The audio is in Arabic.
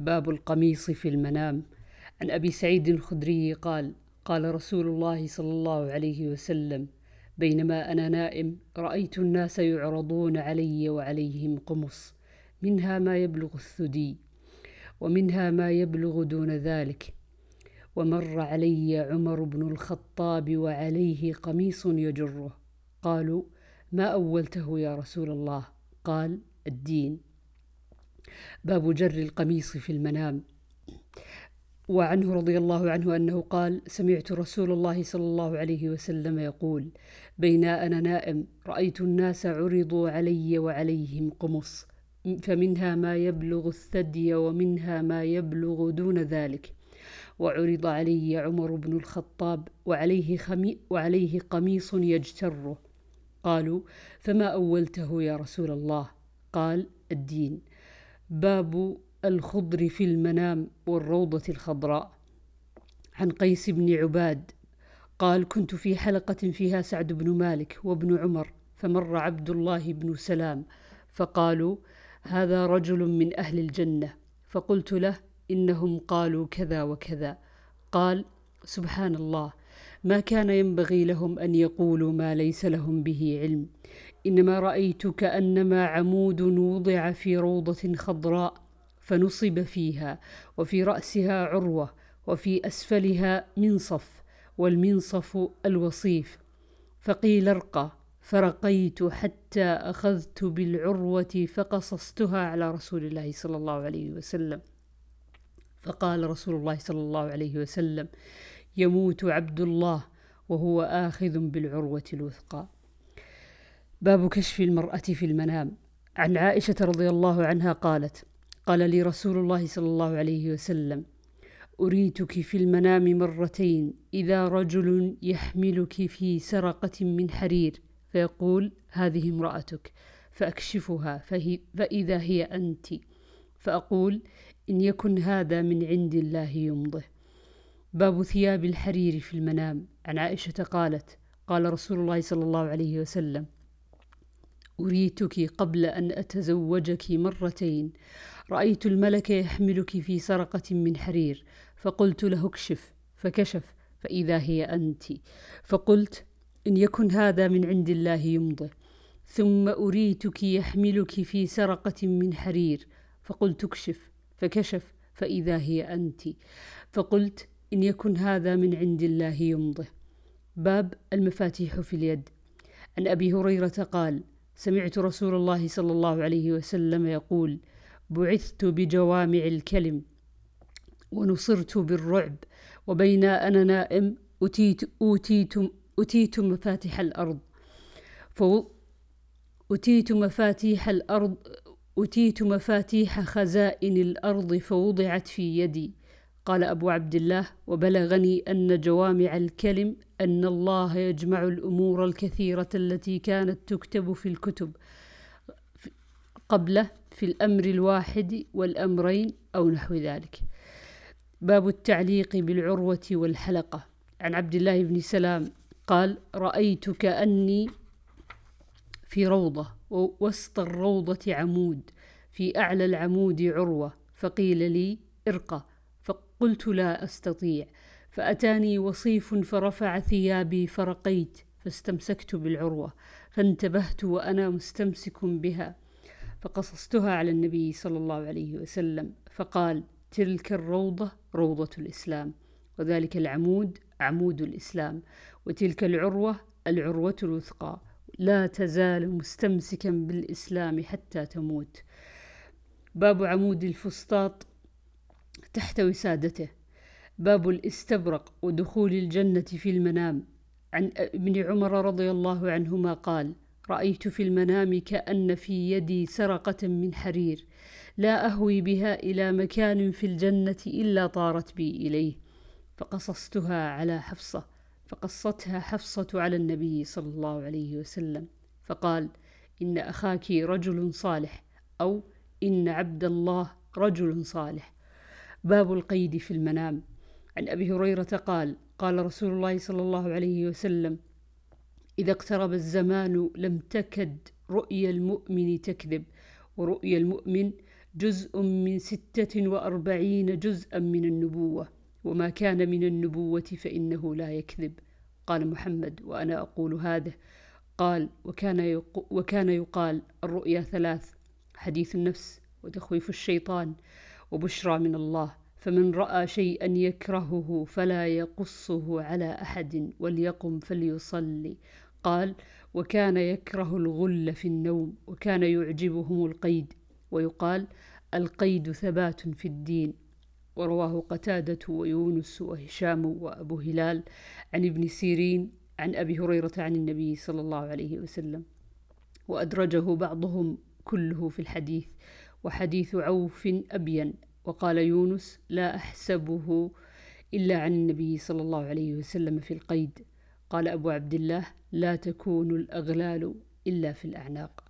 باب القميص في المنام. عن أبي سعيد الخدري قال قال رسول الله صلى الله عليه وسلم بينما أنا نائم رأيت الناس يعرضون علي وعليهم قمص منها ما يبلغ الثدي ومنها ما يبلغ دون ذلك. ومر علي عمر بن الخطاب وعليه قميص يجره. قالوا ما أولته يا رسول الله؟ قال الدين. باب جر القميص في المنام. وعنه رضي الله عنه أنه قال سمعت رسول الله صلى الله عليه وسلم يقول بين أنا نائم رأيت الناس عرضوا علي وعليهم قمص فمنها ما يبلغ الثدي ومنها ما يبلغ دون ذلك. وعرض علي عمر بن الخطاب وعليه, خمي وعليه قميص يجتره. قالوا فما أولته يا رسول الله؟ قال الدين. باب الخضر في المنام والروضة الخضراء. عن قيس بن عباد قال كنت في حلقة فيها سعد بن مالك وابن عمر فمر عبد الله بن سلام فقالوا هذا رجل من أهل الجنة فقلت له إنهم قالوا كذا وكذا قال سبحان الله ما كان ينبغي لهم أن يقولوا ما ليس لهم به علم. إنما رأيت كأنما عمود وضع في روضة خضراء فنصب فيها وفي رأسها عروة وفي أسفلها منصف والمنصف الوصيف. فقيل ارقى فرقيت حتى أخذت بالعروة فقصصتها على رسول الله صلى الله عليه وسلم. فقال رسول الله صلى الله عليه وسلم يموت عبد الله وهو آخذ بالعروة الوثقى. باب كشف المرأة في المنام. عن عائشة رضي الله عنها قالت قال لي رسول الله صلى الله عليه وسلم أريتك في المنام مرتين إذا رجل يحملك في سرقة من حرير فيقول هذه امرأتك فأكشفها فهي فإذا هي أنت. فأقول إن يكن هذا من عند الله يمضه. باب ثياب الحرير في المنام. عن عائشة قالت قال رسول الله صلى الله عليه وسلم أريتك قبل أن أتزوجك مرتين. رأيت الملك يحملك في سرقة من حرير. فقلت له اكشف. فكشف. فإذا هي أنت. فقلت إن يكن هذا من عند الله يمضي. ثم أريتك يحملك في سرقة من حرير. فقلت اكشف. فكشف. فإذا هي أنت. فقلت إن يكن هذا من عند الله يمضي. باب المفاتيح في اليد. عن أبي هريرة قال سمعت رسول الله صلى الله عليه وسلم يقول بعثت بجوامع الكلم ونصرت بالرعب وبين أنا نائم أتيت, أوتيت, أتيت مفاتيح الأرض فو أتيت مفاتيح الأرض أتيت مفاتيح خزائن الأرض فوضعت في يدي قال أبو عبد الله وبلغني أن جوامع الكلم أن الله يجمع الأمور الكثيرة التي كانت تكتب في الكتب قبله في الأمر الواحد والأمرين أو نحو ذلك. باب التعليق بالعروة والحلقة. عن عبد الله بن سلام قال رأيت كأني في روضة وسط الروضة عمود في أعلى العمود عروة فقيل لي ارقى فقلت لا أستطيع. فأتاني وصيف فرفع ثيابي فرقيت فاستمسكت بالعروة فانتبهت وأنا مستمسك بها. فقصصتها على النبي صلى الله عليه وسلم فقال تلك الروضة روضة الإسلام وذلك العمود عمود الإسلام وتلك العروة العروة الوثقى لا تزال مستمسكا بالإسلام حتى تموت. باب عمود الفسطاط تحت وسادته باب الاستبرق ودخول الجنة في المنام. عن ابن عمر رضي الله عنهما قال رأيت في المنام كأن في يدي سرقة من حرير. لا أهوي بها إلى مكان في الجنة إلا طارت بي إليه. فقصصتها على حفصة. فقصتها حفصة على النبي صلى الله عليه وسلم. فقال إن أخاك رجل صالح أو إن عبد الله رجل صالح. باب القيد في المنام. عن أبي هريرة قال قال رسول الله صلى الله عليه وسلم إذا اقترب الزمان لم تكد رؤيا المؤمن تكذب ورؤيا المؤمن جزء من ستة وأربعين جزءا من النبوة وما كان من النبوة فإنه لا يكذب. قال محمد وأنا أقول هذا. قال وكان, وكان يقال الرؤيا ثلاث حديث النفس وتخويف الشيطان وبشرى من الله فمن رأى شيئا يكرهه فلا يقصه على أحد وليقم فليصلي. قال وكان يكره الغل في النوم وكان يعجبهم القيد. ويقال القيد ثبات في الدين. ورواه قتادة ويونس وهشام وأبو هلال عن ابن سيرين عن أبي هريرة عن النبي صلى الله عليه وسلم. وأدرجه بعضهم كله في الحديث. وحديث عوف أبين. وقال يونس لا أحسبه إلا عن النبي صلى الله عليه وسلم في القيد. قال أبو عبد الله لا تكون الأغلال إلا في الأعناق.